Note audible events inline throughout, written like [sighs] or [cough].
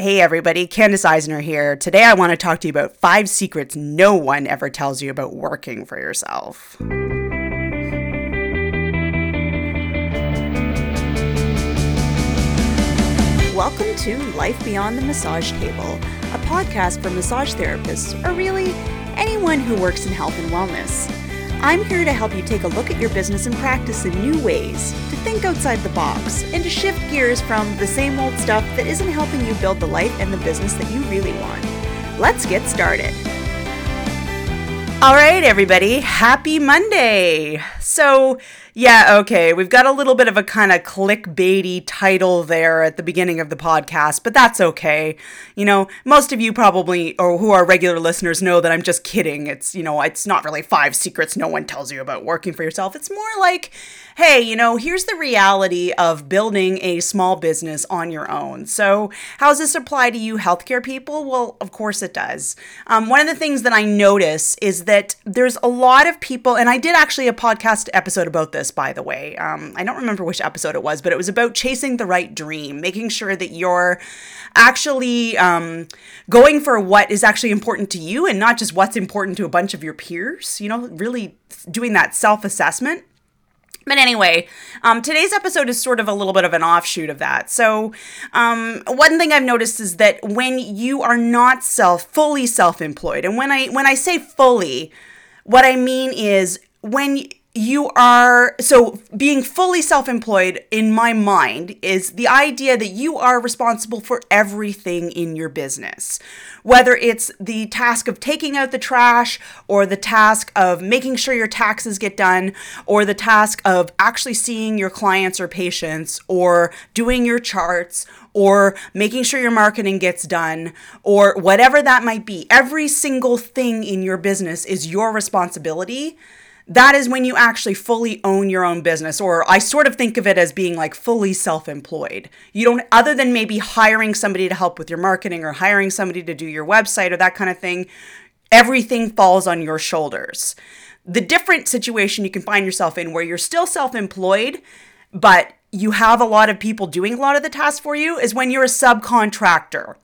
Hey everybody, Candace Eisner here. Today I want to talk to you about five secrets no one ever tells you about working for yourself. Welcome to Life Beyond the Massage Table, a podcast for massage therapists, or really anyone who works in health and wellness. I'm here to help you take a look at your business and practice in new ways, to think outside the box, and to shift gears from the same old stuff that isn't helping you build the life and the business that you really want. Let's get started. All right, everybody, happy Monday. So, yeah, okay. We've got a little bit of a kind of clickbaity title there at the beginning of the podcast, but that's okay. You know, most of you probably, or who are regular listeners, know that I'm just kidding. It's, you know, it's not really five secrets no one tells you about working for yourself. It's more like, hey, you know, here's the reality of building a small business on your own. So, how does this apply to you, healthcare people? Well, of course it does. Um, one of the things that I notice is that there's a lot of people, and I did actually a podcast episode about this, by the way. Um, I don't remember which episode it was, but it was about chasing the right dream, making sure that you're actually um, going for what is actually important to you and not just what's important to a bunch of your peers, you know, really doing that self assessment. But anyway, um, today's episode is sort of a little bit of an offshoot of that. So, um, one thing I've noticed is that when you are not self fully self-employed, and when I when I say fully, what I mean is when you are so being fully self-employed in my mind is the idea that you are responsible for everything in your business. Whether it's the task of taking out the trash or the task of making sure your taxes get done or the task of actually seeing your clients or patients or doing your charts or making sure your marketing gets done or whatever that might be every single thing in your business is your responsibility that is when you actually fully own your own business or i sort of think of it as being like fully self-employed. You don't other than maybe hiring somebody to help with your marketing or hiring somebody to do your website or that kind of thing everything falls on your shoulders. The different situation you can find yourself in where you're still self-employed but you have a lot of people doing a lot of the tasks for you is when you're a subcontractor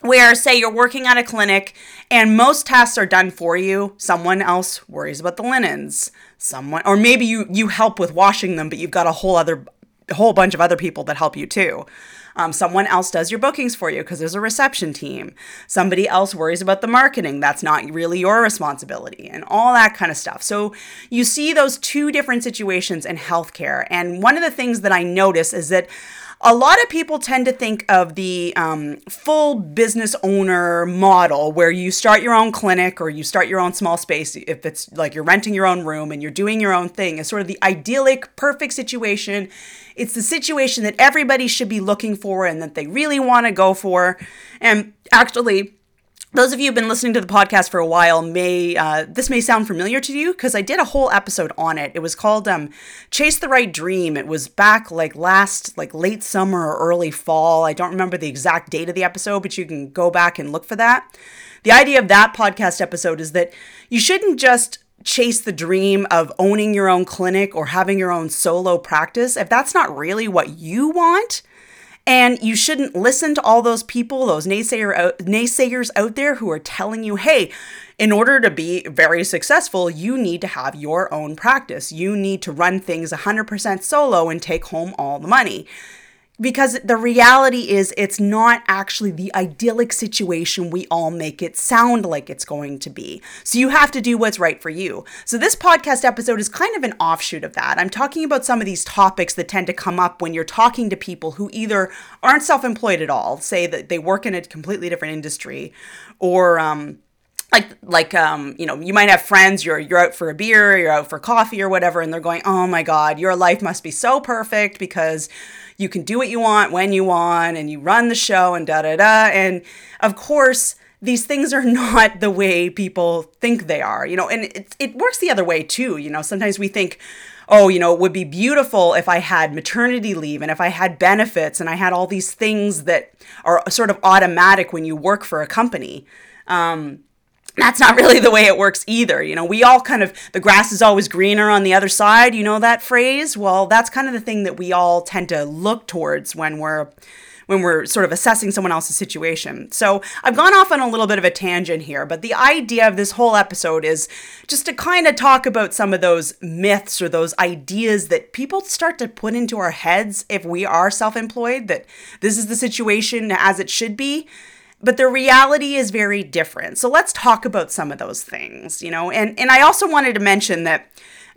where say you're working at a clinic and most tasks are done for you someone else worries about the linens. Someone or maybe you you help with washing them but you've got a whole other a whole bunch of other people that help you too. Um, someone else does your bookings for you because there's a reception team. Somebody else worries about the marketing. That's not really your responsibility and all that kind of stuff. So you see those two different situations in healthcare. And one of the things that i notice is that a lot of people tend to think of the um, full business owner model where you start your own clinic or you start your own small space if it's like you're renting your own room and you're doing your own thing is sort of the idyllic perfect situation. It's the situation that everybody should be looking for and that they really want to go for. And actually those of you who've been listening to the podcast for a while may uh, this may sound familiar to you because I did a whole episode on it. It was called um, "Chase the Right Dream." It was back like last like late summer or early fall. I don't remember the exact date of the episode, but you can go back and look for that. The idea of that podcast episode is that you shouldn't just chase the dream of owning your own clinic or having your own solo practice if that's not really what you want and you shouldn't listen to all those people, those naysayer out, naysayers out there who are telling you, hey, in order to be very successful, you need to have your own practice. You need to run things 100% solo and take home all the money because the reality is it's not actually the idyllic situation we all make it sound like it's going to be. So you have to do what's right for you. So this podcast episode is kind of an offshoot of that. I'm talking about some of these topics that tend to come up when you're talking to people who either aren't self-employed at all, say that they work in a completely different industry, or um, like like um you know you might have friends you're you're out for a beer you're out for coffee or whatever and they're going oh my god your life must be so perfect because you can do what you want when you want and you run the show and da da da. And of course these things are [laughs] not the way people think they are you know and it, it works the other way too you know. Sometimes we think oh you know it would be beautiful if i had maternity leave and if i had benefits and i had all these things that are sort of automatic when you work for a company. Um, that's not really the way it works either. You know, we all kind of, the grass is always greener on the other side. You know that phrase? Well, that's kind of the thing that we all tend to look towards when we're when we're sort of assessing someone else's situation. So I've gone off on a little bit of a tangent here, but the idea of this whole episode is just to kind of talk about some of those myths or those ideas that people start to put into our heads if we are self employed, that this is the situation as it should be but the reality is very different. So let's talk about some of those things, you know. And and I also wanted to mention that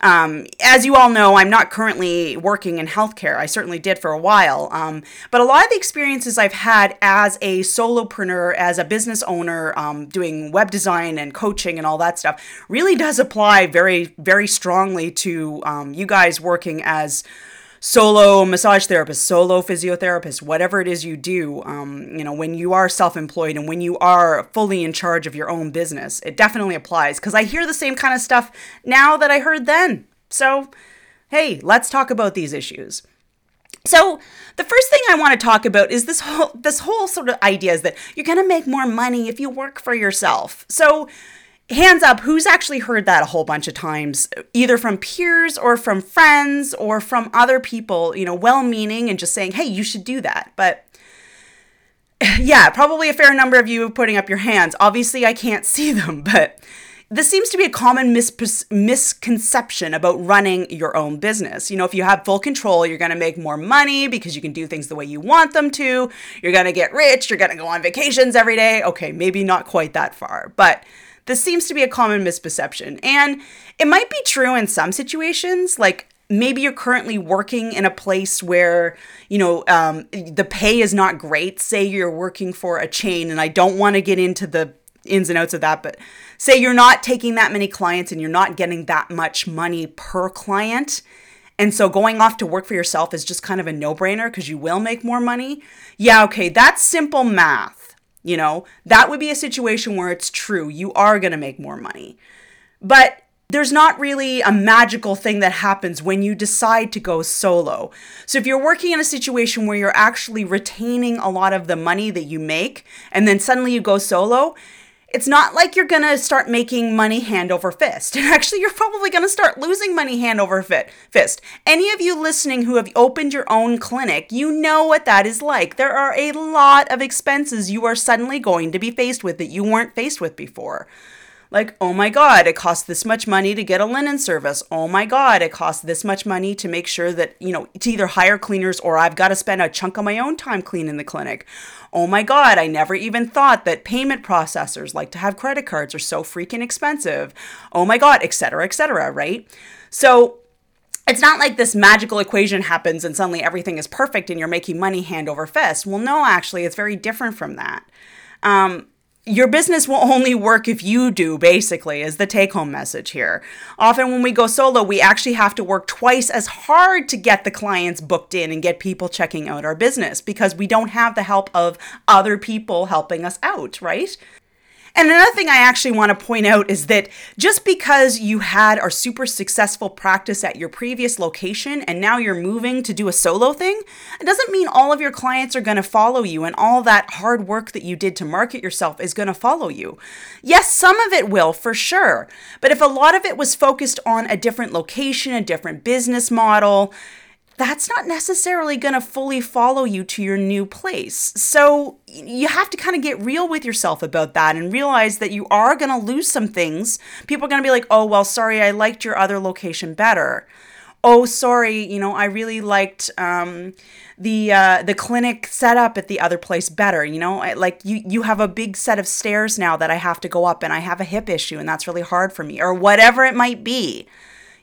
um, as you all know, I'm not currently working in healthcare. I certainly did for a while. Um, but a lot of the experiences I've had as a solopreneur, as a business owner, um, doing web design and coaching and all that stuff, really does apply very, very strongly to um, you guys working as solo massage therapist, solo physiotherapist, whatever it is you do, um, you know, when you are self employed and when you are fully in charge of your own business, it definitely applies because I hear the same kind of stuff now that I heard then. So, hey, let's talk about these issues. So, the first thing I want to talk about is this whole this whole sort of idea is that you're going to make more money if you work for yourself. So, hands up who's actually heard that a whole bunch of times either from peers or from friends or from other people you know well meaning and just saying hey you should do that but [sighs] yeah probably a fair number of you putting up your hands obviously i can't see [laughs] them but this seems to be a common mis- misconception about running your own business. You know, if you have full control, you're going to make more money because you can do things the way you want them to. You're going to get rich. You're going to go on vacations every day. Okay, maybe not quite that far, but this seems to be a common misperception. And it might be true in some situations, like maybe you're currently working in a place where you know um, the pay is not great. Say you're working for a chain and i don't want to get into the ins and outs of that but say you're not taking that many clients and you're not getting that much money per client. And so going off to work for yourself is just kind of a no-brainer because you will make more money. Yeah okay that's simple math you know, that would be a situation where it's true. You are going to make more money. But there's not really a magical thing that happens when you decide to go solo. So if you're working in a situation where you're actually retaining a lot of the money that you make and then suddenly you go solo, it's not like you're going to start making money hand over fist. [laughs] Actually, you're probably going to start losing money hand over fist. Any of you listening who have opened your own clinic, you know what that is like. There are a lot of expenses you are suddenly going to be faced with that you weren't faced with before. Like, oh my God, it costs this much money to get a linen service. Oh my God, it costs this much money to make sure that, you know, to either hire cleaners or I've got to spend a chunk of my own time cleaning the clinic. Oh my God, I never even thought that payment processors like to have credit cards are so freaking expensive. Oh my God, et cetera, et cetera, right? So, it's not like this magical equation happens and suddenly everything is perfect and you're making money hand over fist. Well, no, actually, it's very different from that. Um, your business will only work if you do, basically, is the take home message here. Often, when we go solo, we actually have to work twice as hard to get the clients booked in and get people checking out our business because we don't have the help of other people helping us out, right? And another thing I actually want to point out is that just because you had a super successful practice at your previous location and now you're moving to do a solo thing, it doesn't mean all of your clients are going to follow you and all that hard work that you did to market yourself is going to follow you. Yes, some of it will for sure. But if a lot of it was focused on a different location, a different business model, that's not necessarily going to fully follow you to your new place. So you have to kind of get real with yourself about that and realize that you are going to lose some things. People are going to be like, oh, well, sorry, I liked your other location better. Oh, sorry, you know, I really liked um, the uh, the clinic setup at the other place better. You know, I, like you you have a big set of stairs now that I have to go up, and I have a hip issue, and that's really hard for me, or whatever it might be.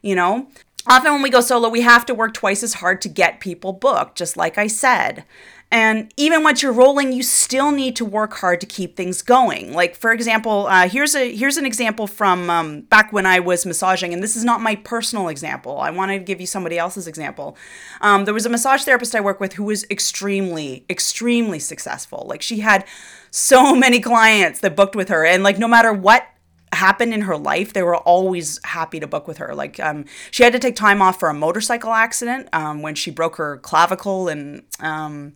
You know, Often, when we go solo, we have to work twice as hard to get people booked, just like I said. And even once you're rolling, you still need to work hard to keep things going. Like for example, uh, here's a here's an example from um, back when I was massaging, and this is not my personal example. I want to give you somebody else's example. Um, there was a massage therapist I work with who was extremely extremely successful. Like she had so [laughs] many clients that booked with her, and like no matter what happened in her life, they were always happy to book with her. Like um, she had to take time off for a motorcycle accident um, when she broke her clavicle and um,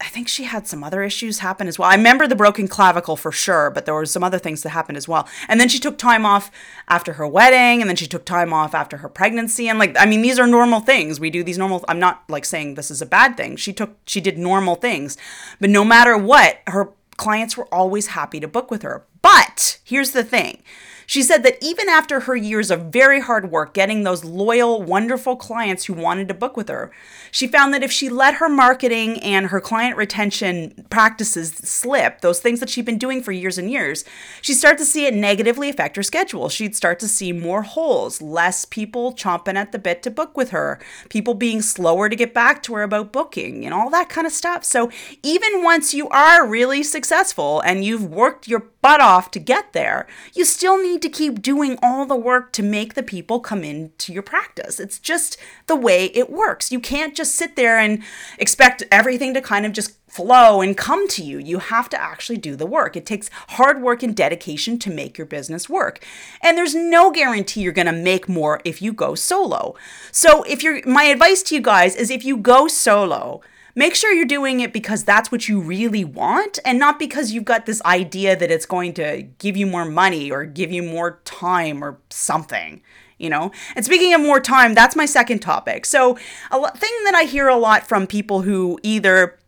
I think she had some other issues happen as well. I remember the broken clavicle for sure, but there were some other things that happened as well. And then she took time off after her wedding, and then she took time off after her pregnancy. And like, I mean, these are normal things. We do these normal. I'm not like saying this is a bad thing. She took, she did normal things, but no matter what, her clients were always happy to book with her. But here's the thing she said that even after her years of very hard work getting those loyal, wonderful clients who wanted to book with her, she found that if she let her marketing and her client retention practices slip, those things that she'd been doing for years and years, she'd start to see it negatively affect her schedule. She'd start to see more holes, less people chomping at the bit to book with her, people being slower to get back to her about booking, and all that kind of stuff. So even once you are really successful and you've worked your butt off to get there, you still need to keep doing all the work to make the people come into your practice. It's just the way it works. You can't just sit there and expect everything to kind of just flow and come to you. You have to actually do the work. It takes hard work and dedication to make your business work. And there's no guarantee you're going to make more if you go solo. So if you're my advice to you guys is if you go solo, make sure you're doing it because that's what you really want and not because you've got this idea that it's going to give you more money or give you more time or something you know? And speaking of more time that's my second topic. So a thing that i hear a lot from people who either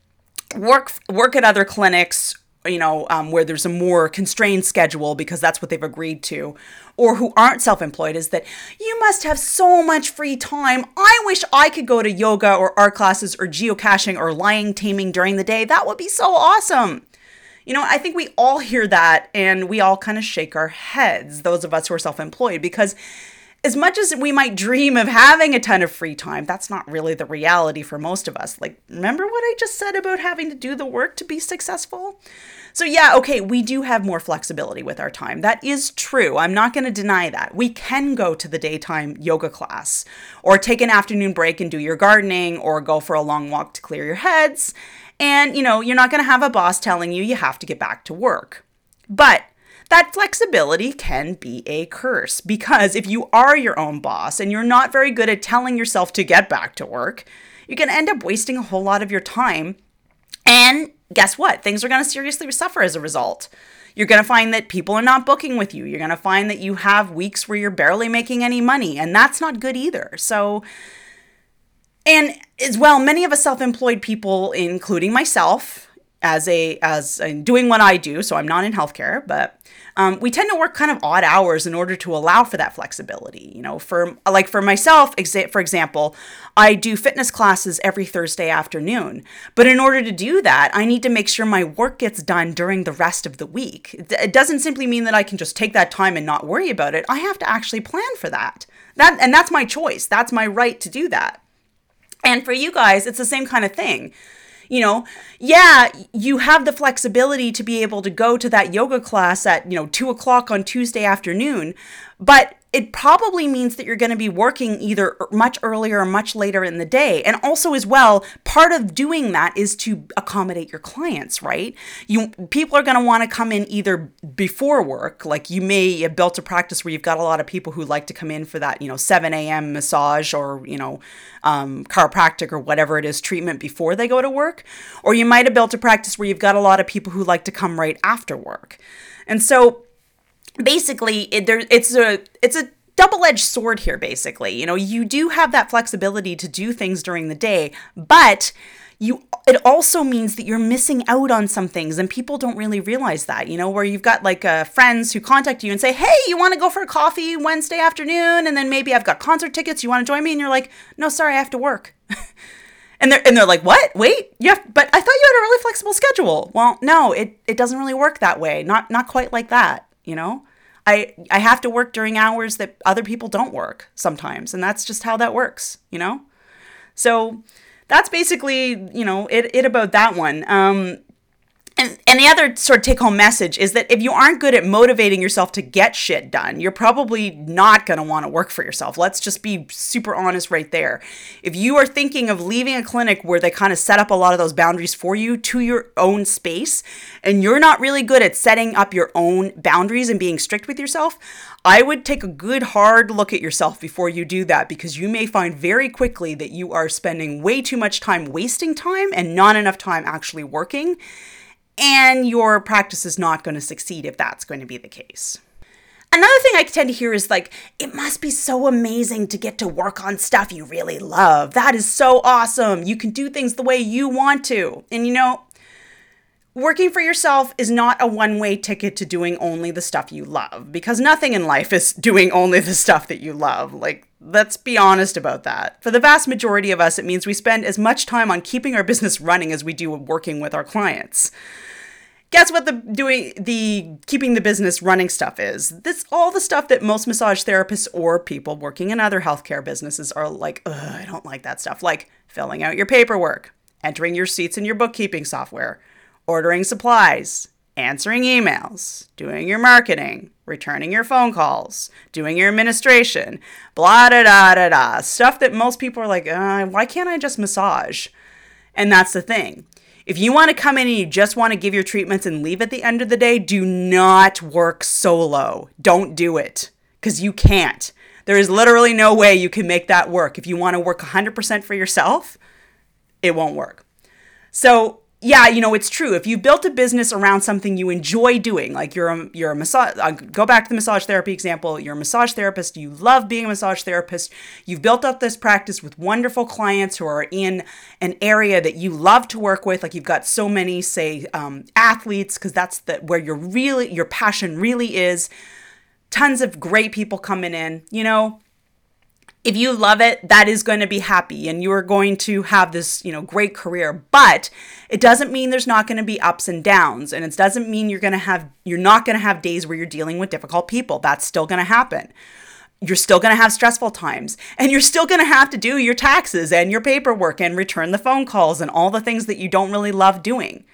work work at other clinics you know, um, where there's a more constrained schedule because that's what they've agreed to, or who aren't self employed, is that you must have so much free time. I wish I could go to yoga or art classes or geocaching or lion taming during the day. That would be so awesome. You know, I think we all hear that and we all kind of shake our heads, those of us who are self employed, because as much as we might dream of having a ton of free time, that's not really the reality for most of us. Like, remember what I just said about having to do the work to be successful? So, yeah, okay, we do have more flexibility with our time. That is true. I'm not going to deny that. We can go to the daytime yoga class, or take an afternoon break and do your gardening, or go for a long walk to clear your heads. And, you know, you're not going to have a boss telling you you have to get back to work. But that flexibility can be a curse because if you are your own boss and you're not very good at telling yourself to get back to work, you can end up wasting a whole lot of your time. And guess what? Things are going to seriously suffer as a result. You're going to find that people are not booking with you. You're going to find that you have weeks where you're barely making any money, and that's not good either. So, and as well, many of us self employed people, including myself, as a as a, doing what I do, so I'm not in healthcare, but um, we tend to work kind of odd hours in order to allow for that flexibility. You know, for like for myself, exa- for example, I do fitness classes every Thursday afternoon. But in order to do that, I need to make sure my work gets done during the rest of the week. It doesn't simply mean that I can just take that time and not worry about it. I have to actually plan for that. That and that's my choice. That's my right to do that. And for you guys, it's the same kind of thing you know yeah you have the flexibility to be able to go to that yoga class at you know two o'clock on tuesday afternoon but it probably means that you're going to be working either much earlier or much later in the day. And also as well, part of doing that is to accommodate your clients, right? You people are going to want to come in either before work, like you may have built a practice where you've got a lot of people who like to come in for that, you know, 7 a.m. massage or, you know, um, chiropractic or whatever it is treatment before they go to work. Or you might have built a practice where you've got a lot of people who like to come right after work. And so basically it, there it's a it's a double-edged sword here basically. You know you do have that flexibility to do things during the day but you it also means that you're missing out on some things and people don't really realize that you know where you've got like uh, friends who contact you and say hey you want to go for a coffee wednesday afternoon? And then maybe i've got concert tickets you want to join me? And you're like no sorry i have to work. [laughs] And they're and they're like what? Wait yeah but i thought you had a really flexible schedule. Well no it, it doesn't really work that way not not quite like that you know I I have to work during hours that other people don't work sometimes, and that's just how that works, you know. So that's basically you know it it about that one. Um, and And the other sort of take home message is that if you aren't good at motivating yourself to get shit done, you're probably not going to want to work for yourself. Let's just be super honest right there. If you are thinking of leaving a clinic where they kind of set up a lot of those boundaries for you to your own space, and you're not really good at setting up your own boundaries and being strict with yourself, I would take a good hard look at yourself before you do that because you may find very quickly that you are spending way too much time wasting time and not enough time actually working and your practice is not going to succeed if that's going to be the case. Another thing I tend to hear is like, it must be so amazing to get to work on stuff you really love. That is so awesome. You can do things the way you want to. And you know, working for yourself is not a one way ticket to doing only the stuff you love because nothing in life is doing only the stuff that you love. Like, let's be honest about that. For the vast majority of us, it means we spend as much time on keeping our business running as we do working with our clients guess what the doing the keeping the business running stuff is this all the stuff that most massage therapists or people working in other healthcare businesses are like i don't like that stuff like filling out your paperwork entering your seats in your bookkeeping software ordering supplies answering emails doing your marketing returning your phone calls doing your administration blah da da da da stuff that most people are like uh, why can't i just massage and that's the thing if you want to come in and you just want to give your treatments and leave at the end of the day, do not work solo. Don't do it because you can't. There is literally no way you can make that work. If you want to work 100% for yourself, it won't work. So, yeah, you know, it's true. If you built a business around something you enjoy doing, like you're a, you're a massage, uh, go back to the massage therapy example, you're a massage therapist, you love being a massage therapist, you've built up this practice with wonderful clients who are in an area that you love to work with, like you've got so many, say, um, athletes, because that's the, where your really, your passion really is. Tons of great people coming in, you know, if you love it, that is going to be happy and you are going to have this, you know, great career. But it doesn't mean there's not going to be ups and downs. And it doesn't mean you're going to have, you're not going to have days where you're dealing with difficult people. That's still going to happen. You're still going to have stressful times and you're still going to have to do your taxes and your paperwork and return the phone calls and all the things that you don't really love doing.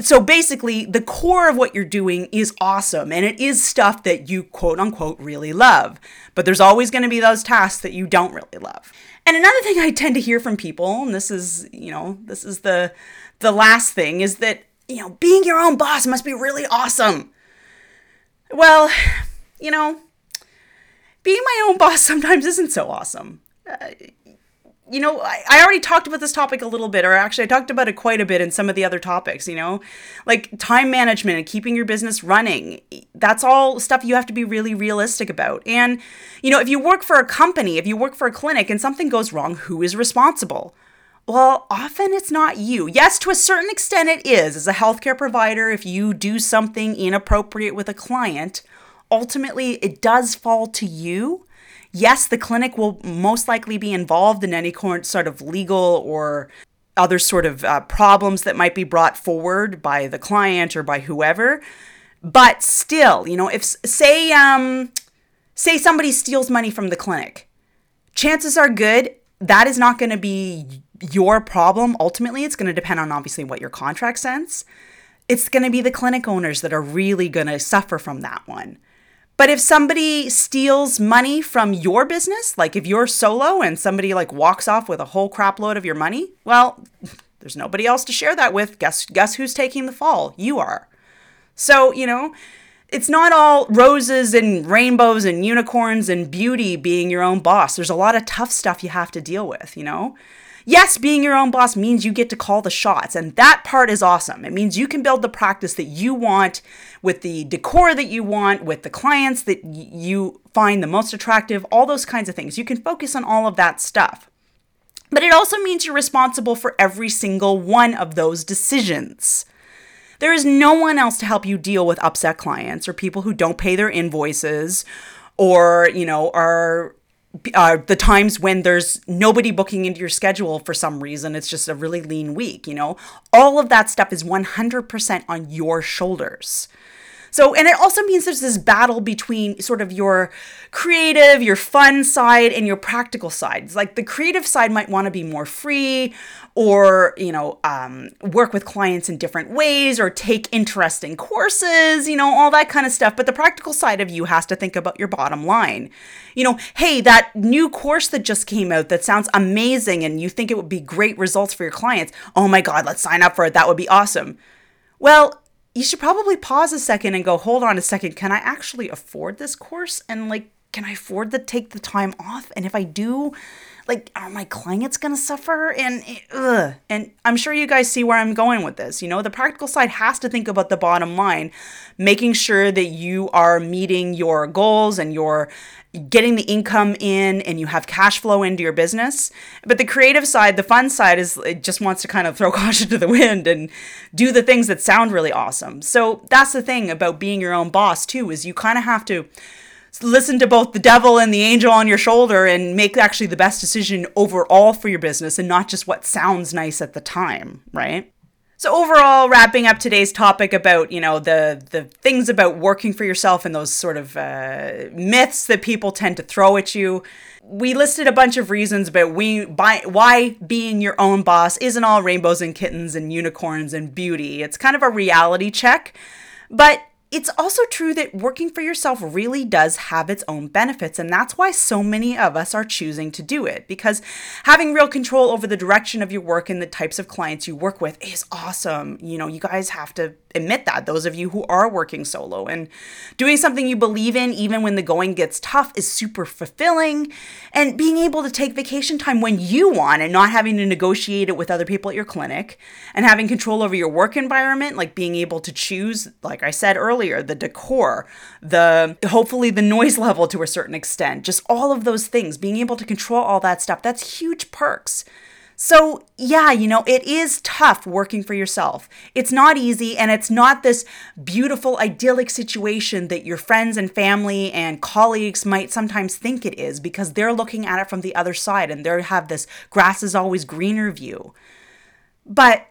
So basically, the core of what you're doing is awesome and it is stuff that you quote unquote really love. But there's always going to be those tasks that you don't really love. And another thing I tend to hear from people, and this is, you know, this is the the last thing is that, you know, being your own boss must be really awesome. Well, you know, being my own boss [laughs] sometimes isn't so awesome. Uh, you know, I, I already talked about this topic a little bit, or actually, I talked about it quite a bit in some of the other topics, you know, like time management and keeping your business running. That's all stuff you have to be really realistic about. And, you know, if you work for a company, if you work for a clinic and something goes wrong, who is responsible? Well, often it's not you. Yes, to a certain extent it is. As a healthcare provider, if you do something inappropriate with a client, ultimately it does fall to you yes, the clinic will most likely be involved in any sort of legal or other sort of uh, problems that might be brought forward by the client or by whoever. But still, you know, if say um, say somebody steals money from the clinic, chances are good that is not going to be your problem. Ultimately, it's going to depend on obviously what your contract says. It's going to be the clinic owners that are really going to suffer from that one. But if somebody steals money from your business, like if you're solo and somebody like walks off with a whole crap load of your money, well, [laughs] there's nobody else to share that with. Guess guess who's taking the fall? You are. So, you know, it's not all roses and rainbows and unicorns and beauty being your own boss. There's a lot of tough stuff you have to deal with, you know? Yes, being your own boss means you get to call the shots, and that part is awesome. It means you can build the practice that you want with the decor that you want, with the clients that you find the most attractive, all those kinds of things. You can focus on all of that stuff. But it also means you're responsible for every single one of those decisions. There is no one else to help you deal with upset clients or people who don't pay their invoices or, you know, are uh, the times when there's nobody booking into your schedule for some reason, it's just a really lean week, you know, all of that stuff is 100% on your shoulders. So, and it also means there's this battle between sort of your creative, your fun side, and your practical sides. Like the creative side might want to be more free or, you know, um, work with clients in different ways or take interesting courses, you know, all that kind of stuff. But the practical side of you has to think about your bottom line. You know, hey, that new course that just came out that sounds amazing and you think it would be great results for your clients. Oh my God, let's sign up for it. That would be awesome. Well, you should probably pause a second and go, hold on a second, can I actually afford this course? And like, can I afford to take the time off? And if I do, like, are my clients gonna suffer? And ugh. and I'm sure you guys see where I'm going with this. You know, the practical side has to think about the bottom line, making sure that you are meeting your goals and your getting the income in and you have cash flow into your business. But the creative side, the fun side is it just wants to kind of throw [laughs] caution to the wind and do the things that sound really awesome. So that's the thing about being your own boss too is you kind of have to listen to both the devil and the angel on your shoulder and make actually the best decision overall for your business and not just what sounds nice at the time, right? So overall, wrapping up today's topic about you know the the things about working for yourself and those sort of uh, myths that people tend to throw at you, we listed a bunch of reasons about we by, why being your own boss isn't all rainbows and kittens and unicorns and beauty. It's kind of a reality check, but it's also true that working for yourself really does have its own benefits, and that's why so many of us are choosing to do it. Because having real control over the direction of your work and the types of clients you work with is awesome. You know, you guys have to admit that, those of you who are working solo. And doing something you believe in, even when the going gets tough, is super fulfilling. And being able to take vacation time when you want and not having to negotiate it with other people at your clinic, and having control over your work environment, like being able to choose, like I said earlier, the decor, the hopefully the noise [laughs] level to a certain extent, just all of those things, being able to control all that stuff, that's huge perks. So, yeah, you know, it is tough working for yourself. It's not easy, and it's not this beautiful, idyllic situation that your friends and family and colleagues might sometimes think it is because they're looking at it from the other side and they have this grass is always greener view. But,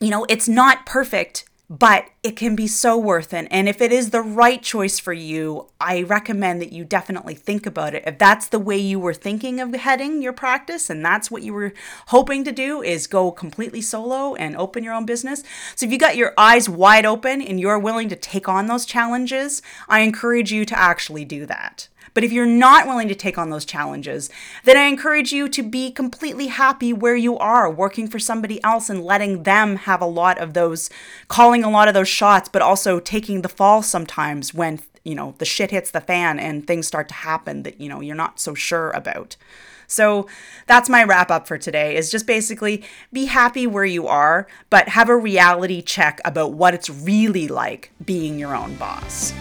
you know, it's not perfect but it can be so worth it. And if it is the right choice for you, I recommend that you definitely think about it. If that's the way you were thinking of heading your practice and that's what you were hoping to do is go completely solo and open your own business. So if you got your eyes wide open and you're willing to take on those challenges, I encourage you to actually do that. But if you're not willing to take on those challenges, then I encourage you to be completely happy where you are, working for somebody else and letting them have a lot of those, calling a lot of those shots, but also taking the fall sometimes when, you know, the shit hits the fan and things start to happen that, you know, you're not so sure about. So that's my wrap up for today is just basically be happy where you are, but have a reality check about what it's really like being your own boss.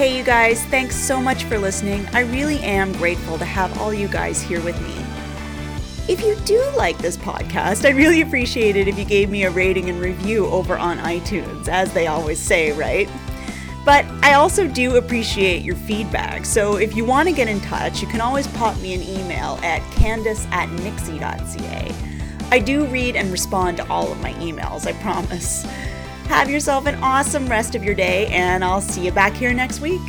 Hey, you guys, thanks so much for listening. I really am grateful to have all you guys here with me. If you do like this podcast, I'd really appreciate it if you gave me a rating and review over on iTunes, as they always say, right? But I also do appreciate your feedback, so if you want to get in touch, you can always pop me an email at candice at nixie.ca. I do read and respond to all of my emails, I promise. Have yourself an awesome rest of your day, and I'll see you back here next week.